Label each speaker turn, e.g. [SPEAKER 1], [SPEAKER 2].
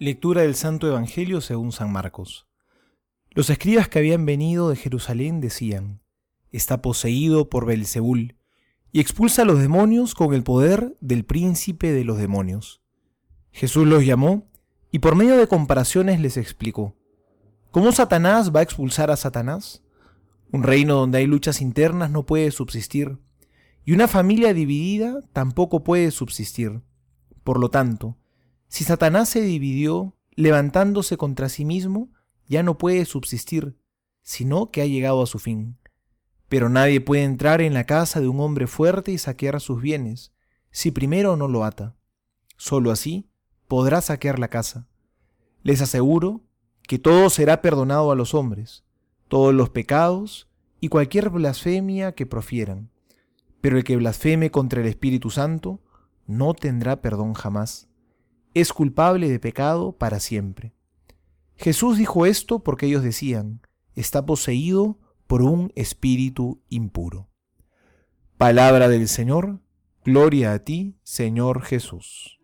[SPEAKER 1] Lectura del Santo Evangelio según San Marcos. Los escribas que habían venido de Jerusalén decían: Está poseído por Belzebul y expulsa a los demonios con el poder del príncipe de los demonios. Jesús los llamó y por medio de comparaciones les explicó: ¿Cómo Satanás va a expulsar a Satanás? Un reino donde hay luchas internas no puede subsistir, y una familia dividida tampoco puede subsistir. Por lo tanto, si Satanás se dividió, levantándose contra sí mismo, ya no puede subsistir, sino que ha llegado a su fin. Pero nadie puede entrar en la casa de un hombre fuerte y saquear sus bienes, si primero no lo ata. Solo así podrá saquear la casa. Les aseguro que todo será perdonado a los hombres, todos los pecados y cualquier blasfemia que profieran. Pero el que blasfeme contra el Espíritu Santo no tendrá perdón jamás es culpable de pecado para siempre. Jesús dijo esto porque ellos decían, está poseído por un espíritu impuro. Palabra del Señor, gloria a ti, Señor Jesús.